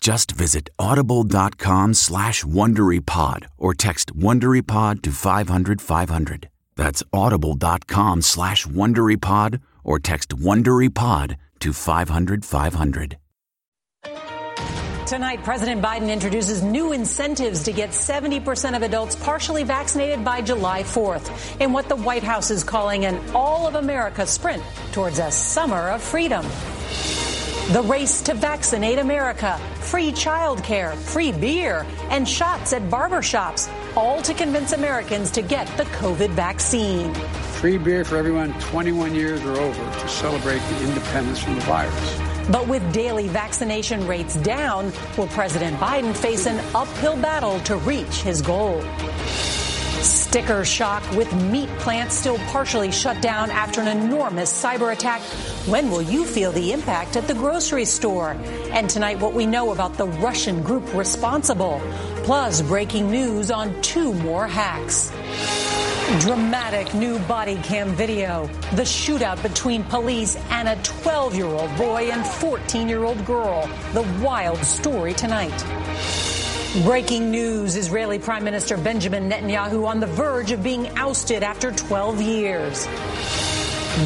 Just visit audible.com slash WonderyPod or text WonderyPod to 500, 500. That's audible.com slash WonderyPod or text WonderyPod to 500, 500. Tonight, President Biden introduces new incentives to get 70% of adults partially vaccinated by July 4th in what the White House is calling an all of America sprint towards a summer of freedom. The race to vaccinate America, free childcare, free beer, and shots at barbershops, all to convince Americans to get the COVID vaccine. Free beer for everyone 21 years or over to celebrate the independence from the virus. But with daily vaccination rates down, will President Biden face an uphill battle to reach his goal? Sticker shock with meat plants still partially shut down after an enormous cyber attack. When will you feel the impact at the grocery store? And tonight, what we know about the Russian group responsible. Plus, breaking news on two more hacks. Dramatic new body cam video. The shootout between police and a 12 year old boy and 14 year old girl. The wild story tonight. Breaking news Israeli Prime Minister Benjamin Netanyahu on the verge of being ousted after 12 years.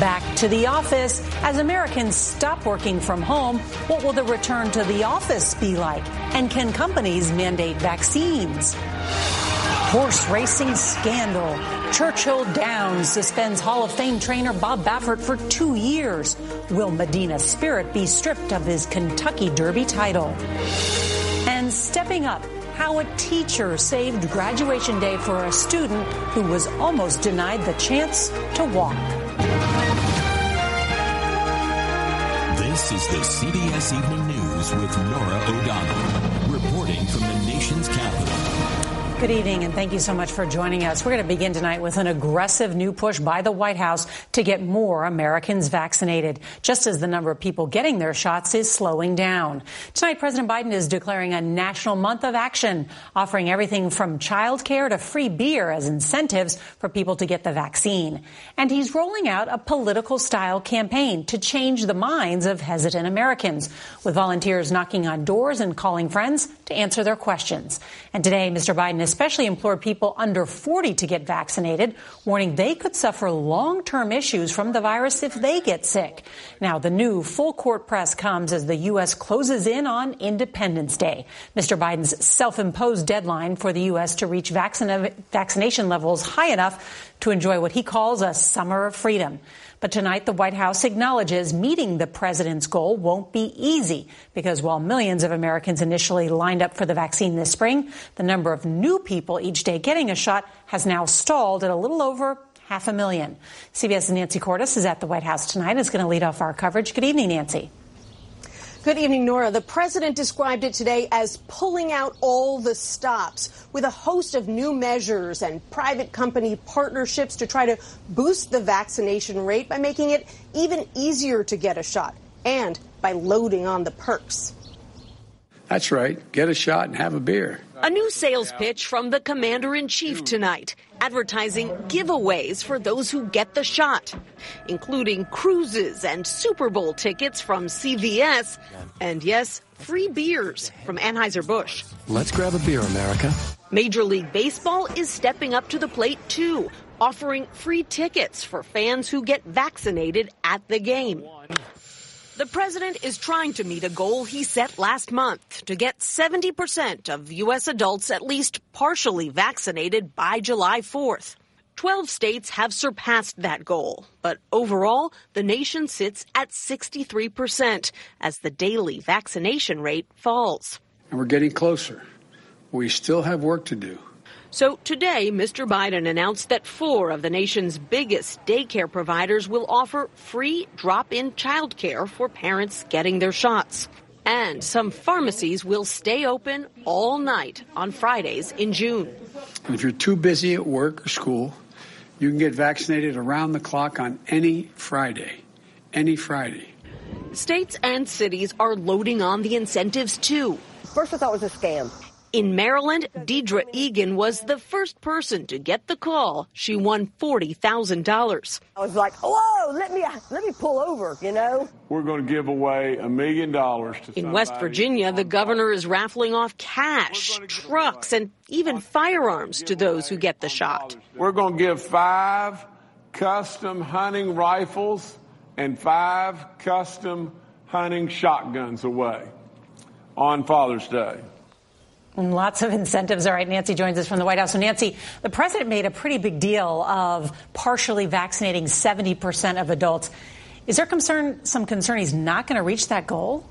Back to the office. As Americans stop working from home, what will the return to the office be like? And can companies mandate vaccines? Horse racing scandal. Churchill Downs suspends Hall of Fame trainer Bob Baffert for two years. Will Medina Spirit be stripped of his Kentucky Derby title? Stepping up, how a teacher saved graduation day for a student who was almost denied the chance to walk. This is the CBS Evening News with Norah O'Donnell, reporting from the nation's capital. Good evening, and thank you so much for joining us. We're going to begin tonight with an aggressive new push by the White House to get more Americans vaccinated, just as the number of people getting their shots is slowing down. Tonight, President Biden is declaring a national month of action, offering everything from childcare to free beer as incentives for people to get the vaccine. And he's rolling out a political style campaign to change the minds of hesitant Americans, with volunteers knocking on doors and calling friends to answer their questions. And today, Mr. Biden especially implored people under 40 to get vaccinated, warning they could suffer long-term issues from the virus if they get sick. Now, the new full court press comes as the U.S. closes in on Independence Day, Mr. Biden's self-imposed deadline for the U.S. to reach vaccina- vaccination levels high enough to enjoy what he calls a summer of freedom. But tonight, the White House acknowledges meeting the president's goal won't be easy because while millions of Americans initially lined up for the vaccine this spring, the number of new people each day getting a shot has now stalled at a little over half a million. CBS's Nancy Cordes is at the White House tonight and is going to lead off our coverage. Good evening, Nancy. Good evening, Norah. The president described it today as pulling out all the stops with a host of new measures and private company partnerships to try to boost the vaccination rate by making it even easier to get a shot and by loading on the perks. That's right. Get a shot and have a beer. A new sales pitch from the commander in chief tonight, advertising giveaways for those who get the shot, including cruises and Super Bowl tickets from CVS, and yes, free beers from Anheuser-Busch. Let's grab a beer, America. Major League Baseball is stepping up to the plate too, offering free tickets for fans who get vaccinated at the game. The president is trying to meet a goal he set last month to get 70% of U.S. adults at least partially vaccinated by July 4th. 12 states have surpassed that goal, but overall, the nation sits at 63% as the daily vaccination rate falls. And we're getting closer. We still have work to do. So today, Mr. Biden announced that four of the nation's biggest daycare providers will offer free drop-in childcare for parents getting their shots. And some pharmacies will stay open all night on Fridays in June. If you're too busy at work or school, you can get vaccinated around the clock on any Friday. Any Friday. States and cities are loading on the incentives too. First, I thought it was a scam. In Maryland, Deidre Egan was the first person to get the call. She won $40,000. I was like, whoa, let me, let me pull over, you know? We're going to give away a million dollars to In West Virginia, the governor is raffling off cash, trucks, and even firearms to those who get the shot. We're going to give five custom hunting rifles and five custom hunting shotguns away on Father's Day. Lots of incentives. All right, Nancy joins us from the White House. So, Nancy, the president made a pretty big deal of partially vaccinating 70% of adults. Is there concern, some concern he's not going to reach that goal?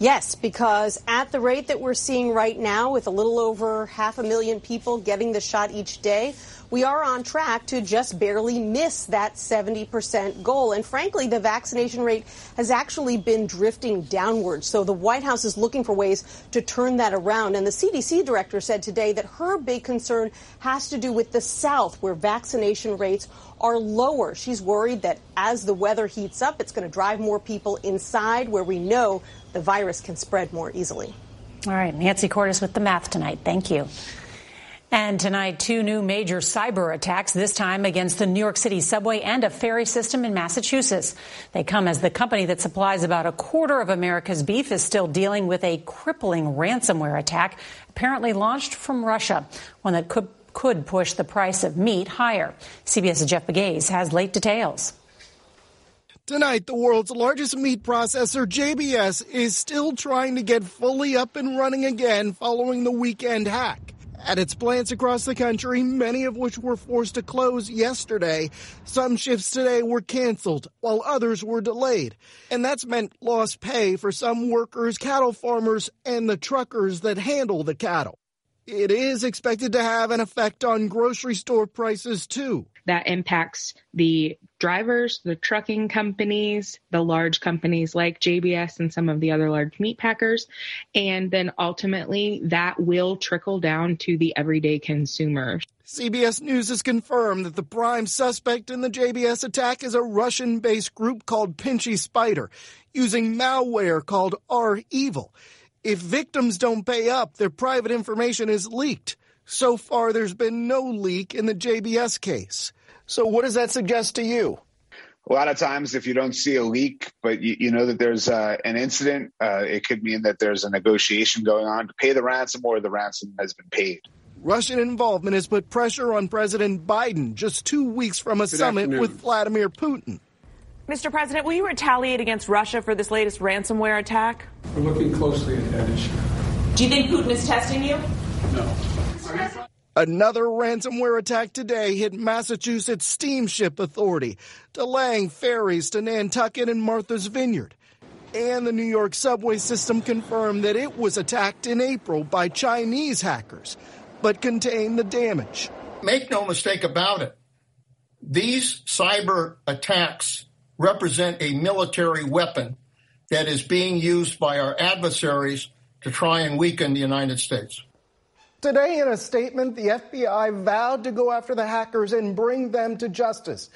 Yes, because at the rate that we're seeing right now, with a little over half a million people getting the shot each day, we are on track to just barely miss that 70% goal. And frankly, the vaccination rate has actually been drifting downward. So the White House is looking for ways to turn that around. And the CDC director said today that her big concern has to do with the South, where vaccination rates are lower. She's worried that as the weather heats up, it's going to drive more people inside where we know the virus can spread more easily. All right, Nancy Cordes with the math tonight. Thank you. And tonight, two new major cyber attacks, this time against the New York City subway and a ferry system in Massachusetts. They come as the company that supplies about a quarter of America's beef is still dealing with a crippling ransomware attack, apparently launched from Russia, one that could, could push the price of meat higher. CBS's Jeff Pegues has late details. Tonight, the world's largest meat processor, JBS, is still trying to get fully up and running again following the weekend hack. At its plants across the country, many of which were forced to close yesterday, some shifts today were canceled, while others were delayed. And that's meant lost pay for some workers, cattle farmers, and the truckers that handle the cattle. It is expected to have an effect on grocery store prices too. That impacts the drivers, the trucking companies, the large companies like JBS and some of the other large meat packers. And then ultimately that will trickle down to the everyday consumer. CBS News has confirmed that the prime suspect in the JBS attack is a Russian based group called Pinchy Spider, using malware called R Evil. If victims don't pay up, their private information is leaked. So far, there's been no leak in the JBS case. So, what does that suggest to you? A lot of times, if you don't see a leak, but you, you know that there's uh, an incident, uh, it could mean that there's a negotiation going on to pay the ransom or the ransom has been paid. Russian involvement has put pressure on President Biden just two weeks from a Good summit afternoon. with Vladimir Putin. Mr. President, will you retaliate against Russia for this latest ransomware attack? We're looking closely at that issue. Do you think Putin is testing you? No. Another ransomware attack today hit Massachusetts Steamship Authority, delaying ferries to Nantucket and Martha's Vineyard. And the New York subway system confirmed that it was attacked in April by Chinese hackers, but contained the damage. Make no mistake about it. These cyber attacks represent a military weapon that is being used by our adversaries to try and weaken the United States. Today, in a statement, the FBI vowed to go after the hackers and bring them to justice.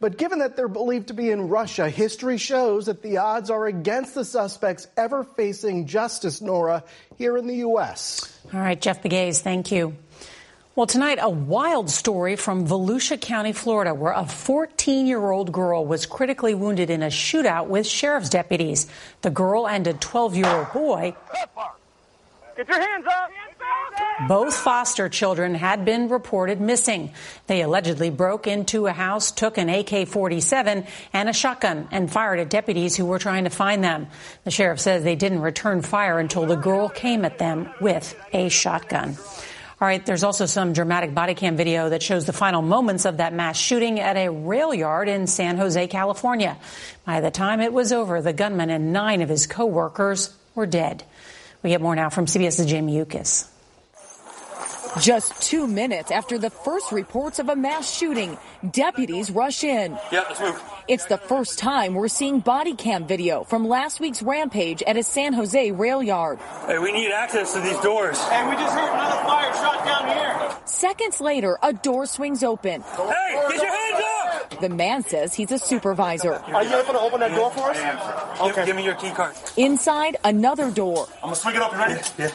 But given that they're believed to be in Russia, history shows that the odds are against the suspects ever facing justice, Norah, here in the U.S. All right, Jeff Pegues, thank you. Well, tonight, a wild story from Volusia County, Florida, where a 14 year old girl was critically wounded in a shootout with sheriff's deputies. The girl and a 12 year old boy. Get your hands up! Both foster children had been reported missing. They allegedly broke into a house, took an AK 47 and a shotgun, and fired at deputies who were trying to find them. The sheriff says they didn't return fire until the girl came at them with a shotgun. All right, there's also some dramatic body cam video that shows the final moments of that mass shooting at a rail yard in San Jose, California. By the time it was over, the gunman and nine of his co-workers were dead. We get more now from CBS's Jamie Yuccas. Just two minutes after the first reports of a mass shooting, deputies rush in. Yeah, let's move. It's the first time we're seeing body cam video from last week's rampage at a San Jose rail yard. Hey, we need access to these doors. Hey, we just heard another fire shot down here. Seconds later, a door swings open. Hey, get your hands up! The man says he's a supervisor. Are you able to open that door for us? Okay. Give, give me your key card. Inside, another door. I'm gonna swing it open. Ready? Yeah.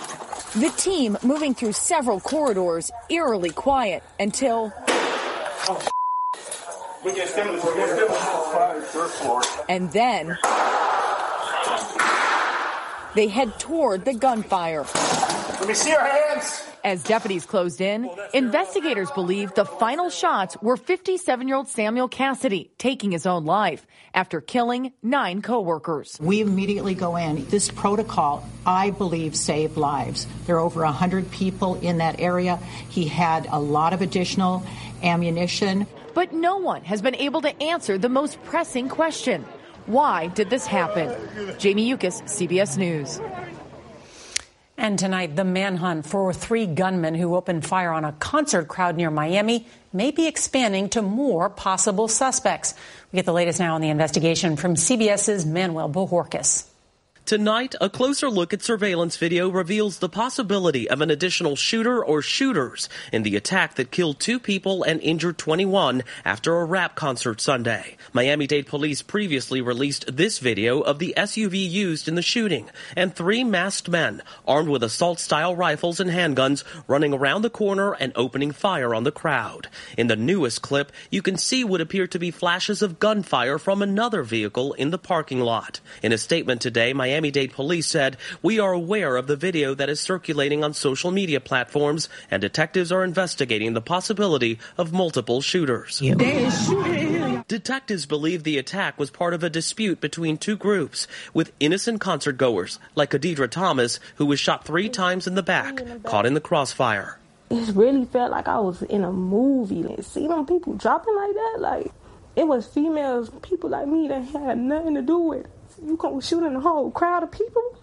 The team moving through several corridors, eerily quiet until. We stimulus. We floor. And then. They head toward the gunfire. Let me see your hands. As deputies closed in, investigators believe the final shots were 57 year old Samuel Cassidy taking his own life after killing nine coworkers. We immediately go in. This protocol, I believe, saved lives. There are over 100 people in that area. He had a lot of additional ammunition. But no one has been able to answer the most pressing question why did this happen? Jamie Yuccas, CBS News. And tonight, the manhunt for three gunmen who opened fire on a concert crowd near Miami may be expanding to more possible suspects. We get the latest now on the investigation from CBS's Manuel Bojorquez. Tonight, a closer look at surveillance video reveals the possibility of an additional shooter or shooters in the attack that killed two people and injured 21 after a rap concert Sunday. Miami-Dade police previously released this video of the SUV used in the shooting and three masked men armed with assault-style rifles and handguns running around the corner and opening fire on the crowd. In the newest clip, you can see what appear to be flashes of gunfire from another vehicle in the parking lot. In a statement today, Miami Miami-Dade police said, we are aware of the video that is circulating on social media platforms and detectives are investigating the possibility of multiple shooters. Detectives believe the attack was part of a dispute between two groups with innocent concert goers like Adidra Thomas, who was shot three times in the back, caught in the crossfire. It really felt like I was in a movie. And see them people dropping like that, like it was females, people like me that had nothing to do with it you gonna shoot in a whole crowd of people?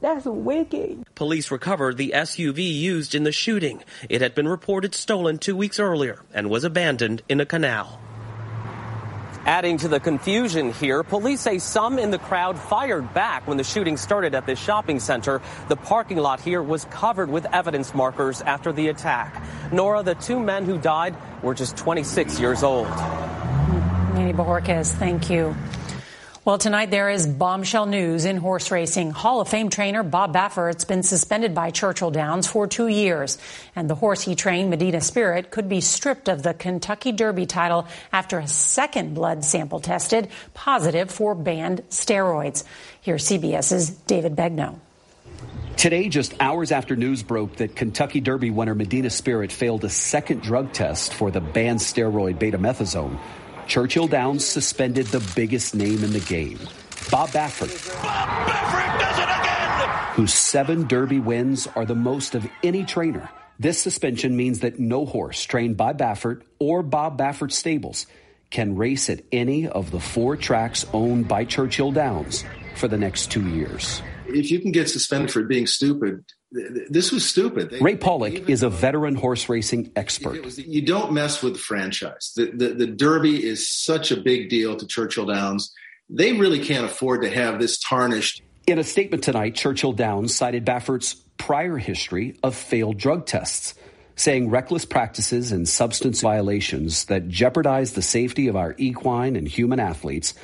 That's wicked. Police recovered the SUV used in the shooting. It had been reported stolen two weeks earlier and was abandoned in a canal. Adding to the confusion here, police say some in the crowd fired back when the shooting started at this shopping center. The parking lot here was covered with evidence markers after the attack. Norah, the two men who died were just 26 years old. Manny Bojorquez, thank you. Well, tonight there is bombshell news in horse racing. Hall of Fame trainer Bob Baffert's been suspended by Churchill Downs for two years. And the horse he trained, Medina Spirit, could be stripped of the Kentucky Derby title after a second blood sample tested positive for banned steroids. Here's CBS's David Begnaud. Today, just hours after news broke that Kentucky Derby winner Medina Spirit failed a second drug test for the banned steroid betamethasone, Churchill Downs suspended the biggest name in the game, Bob Baffert. Bob Baffert does it again! Whose seven Derby wins are the most of any trainer. This suspension means that no horse trained by Baffert or Bob Baffert stables can race at any of the four tracks owned by Churchill Downs for the next two years. If you can get suspended for being stupid, this was stupid. They, Ray Pollock is a veteran horse racing expert. Was, you don't mess with the franchise. The, the, the Derby is such a big deal to Churchill Downs. they really can't afford to have this tarnished. In a statement tonight, Churchill Downs cited Baffert's prior history of failed drug tests, saying reckless practices and substance violations that jeopardize the safety of our equine and human athletes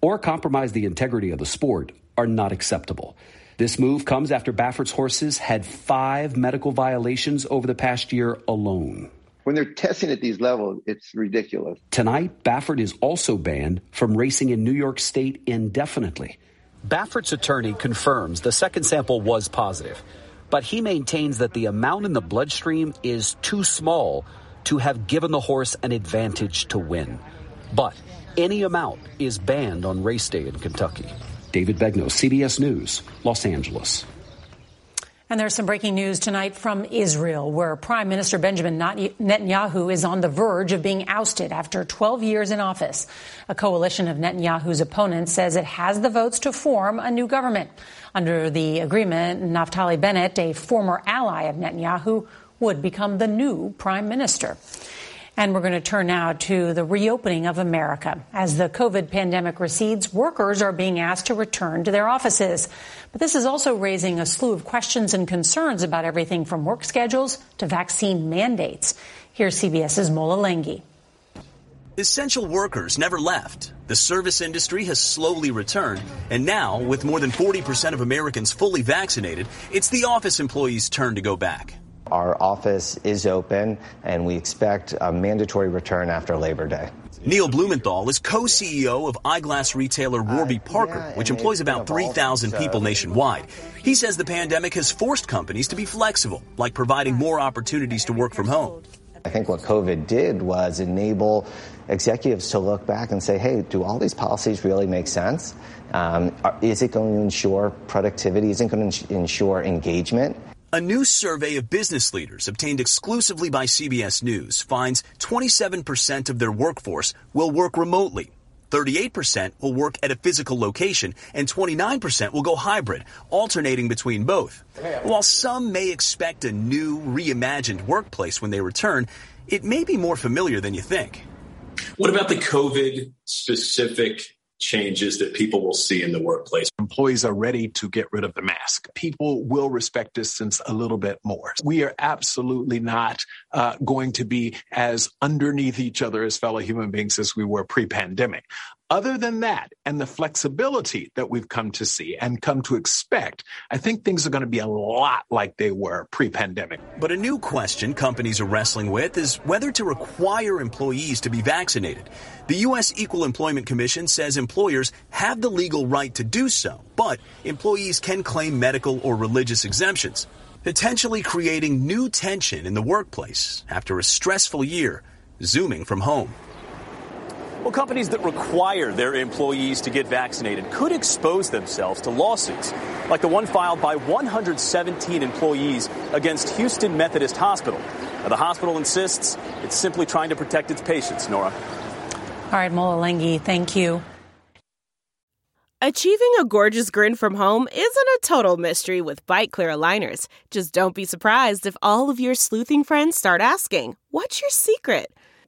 or compromise the integrity of the sport are not acceptable. This move comes after Baffert's horses had five medical violations over the past year alone. When they're testing at these levels, it's ridiculous. Tonight, Baffert is also banned from racing in New York State indefinitely. Baffert's attorney confirms the second sample was positive, but he maintains that the amount in the bloodstream is too small to have given the horse an advantage to win. But any amount is banned on race day in Kentucky. David Begnaud, CBS News, Los Angeles. And there's some breaking news tonight from Israel, where Prime Minister Benjamin Netanyahu is on the verge of being ousted after 12 years in office. A coalition of Netanyahu's opponents says it has the votes to form a new government. Under the agreement, Naftali Bennett, a former ally of Netanyahu, would become the new prime minister. And we're going to turn now to the reopening of America. As the COVID pandemic recedes, workers are being asked to return to their offices. But this is also raising a slew of questions and concerns about everything from work schedules to vaccine mandates. Here's CBS's Mola Lenghi. Essential workers never left. The service industry has slowly returned, and now, with more than 40% of Americans fully vaccinated, it's the office employees' turn to go back. Our office is open, and we expect a mandatory return after Labor Day. Neil Blumenthal is co-CEO of eyeglass retailer Warby Parker, uh, yeah, which employs about 3,000 people nationwide. He says the pandemic has forced companies to be flexible, like providing more opportunities to work from home. I think what COVID did was enable executives to look back and say, hey, do all these policies really make sense? Um, is it going to ensure productivity? Is it going to ensure engagement? A new survey of business leaders obtained exclusively by CBS News finds 27% of their workforce will work remotely. 38% will work at a physical location and 29% will go hybrid, alternating between both. While some may expect a new, reimagined workplace when they return, it may be more familiar than you think. What about the COVID specific changes that people will see in the workplace. Employees are ready to get rid of the mask. People will respect distance a little bit more. We are absolutely not uh, going to be as underneath each other as fellow human beings as we were pre pandemic. Other than that, and the flexibility that we've come to see and come to expect, I think things are going to be a lot like they were pre pandemic. But a new question companies are wrestling with is whether to require employees to be vaccinated. The U.S. Equal Employment Commission says employers have the legal right to do so, but employees can claim medical or religious exemptions, potentially creating new tension in the workplace after a stressful year, zooming from home. Well, companies that require their employees to get vaccinated could expose themselves to lawsuits, like the one filed by 117 employees against Houston Methodist Hospital. Now, the hospital insists it's simply trying to protect its patients, Norah. All right, Mola Lenghi, thank you. Achieving a gorgeous grin from home isn't a total mystery with Byte clear aligners. Just don't be surprised if all of your sleuthing friends start asking, What's your secret?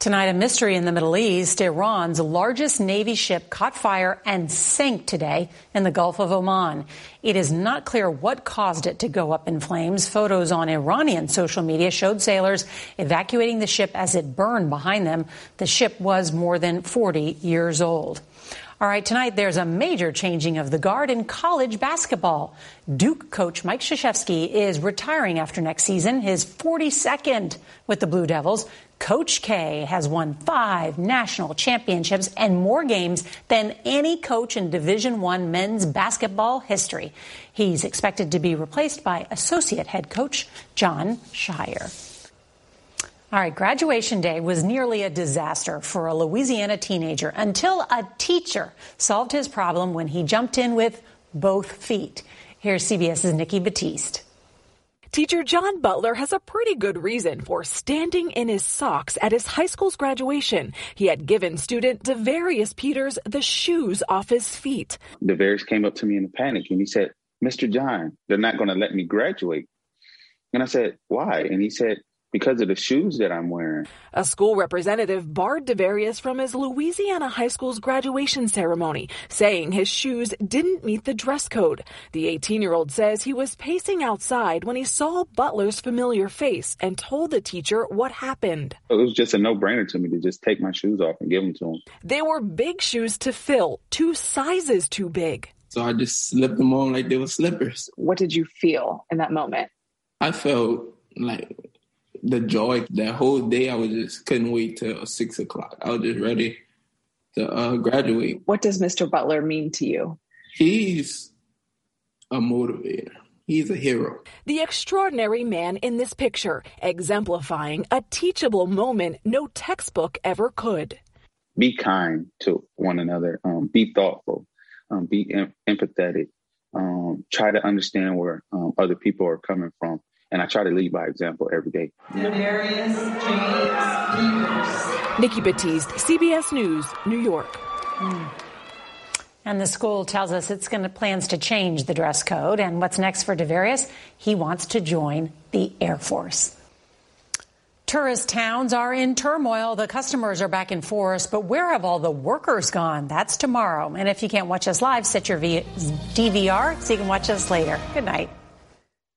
Tonight, a mystery in the Middle East. Iran's largest Navy ship caught fire and sank today in the Gulf of Oman. It is not clear what caused it to go up in flames. Photos on Iranian social media showed sailors evacuating the ship as it burned behind them. The ship was more than 40 years old. All right, tonight there's a major changing of the guard in college basketball. Duke coach Mike Krzyzewski is retiring after next season, his 42nd with the Blue Devils. Coach K has won five national championships and more games than any coach in Division One men's basketball history. He's expected to be replaced by associate head coach Jon Scheyer. All right, graduation day was nearly a disaster for a Louisiana teenager until a teacher solved his problem when he jumped in with both feet. Here's CBS's Nikki Battiste. Teacher John Butler has a pretty good reason for standing in his socks at his high school's graduation. He had given student Devarius Peters the shoes off his feet. Devarius came up to me in a panic and he said, Mr. John, they're not going to let me graduate. And I said, why? And he said, because of the shoes that I'm wearing. A school representative barred Devarius from his Louisiana high school's graduation ceremony, saying his shoes didn't meet the dress code. The 18 year old says he was pacing outside when he saw Butler's familiar face and told the teacher what happened. It was just a no brainer to me to just take my shoes off and give them to him. They were big shoes to fill, two sizes too big. So I just slipped them on like they were slippers. What did you feel in that moment? I felt like the joy that whole day. I was just couldn't wait till six o'clock. I was just ready to uh, graduate. What does Mr. Butler mean to you? He's a motivator. He's a hero. The extraordinary man in this picture, exemplifying a teachable moment no textbook ever could. Be kind to one another. Um, be thoughtful. Um, be em- empathetic. Um, try to understand where um, other people are coming from and I try to lead by example every day. Nikki Battiste, CBS News, New York. Mm. And the school tells us it's going to plans to change the dress code. And what's next for Devarius? He wants to join the Air Force. Tourist towns are in turmoil. The customers are back in force, but where have all the workers gone? That's tomorrow. And if you can't watch us live, set your DVR so you can watch us later. Good night.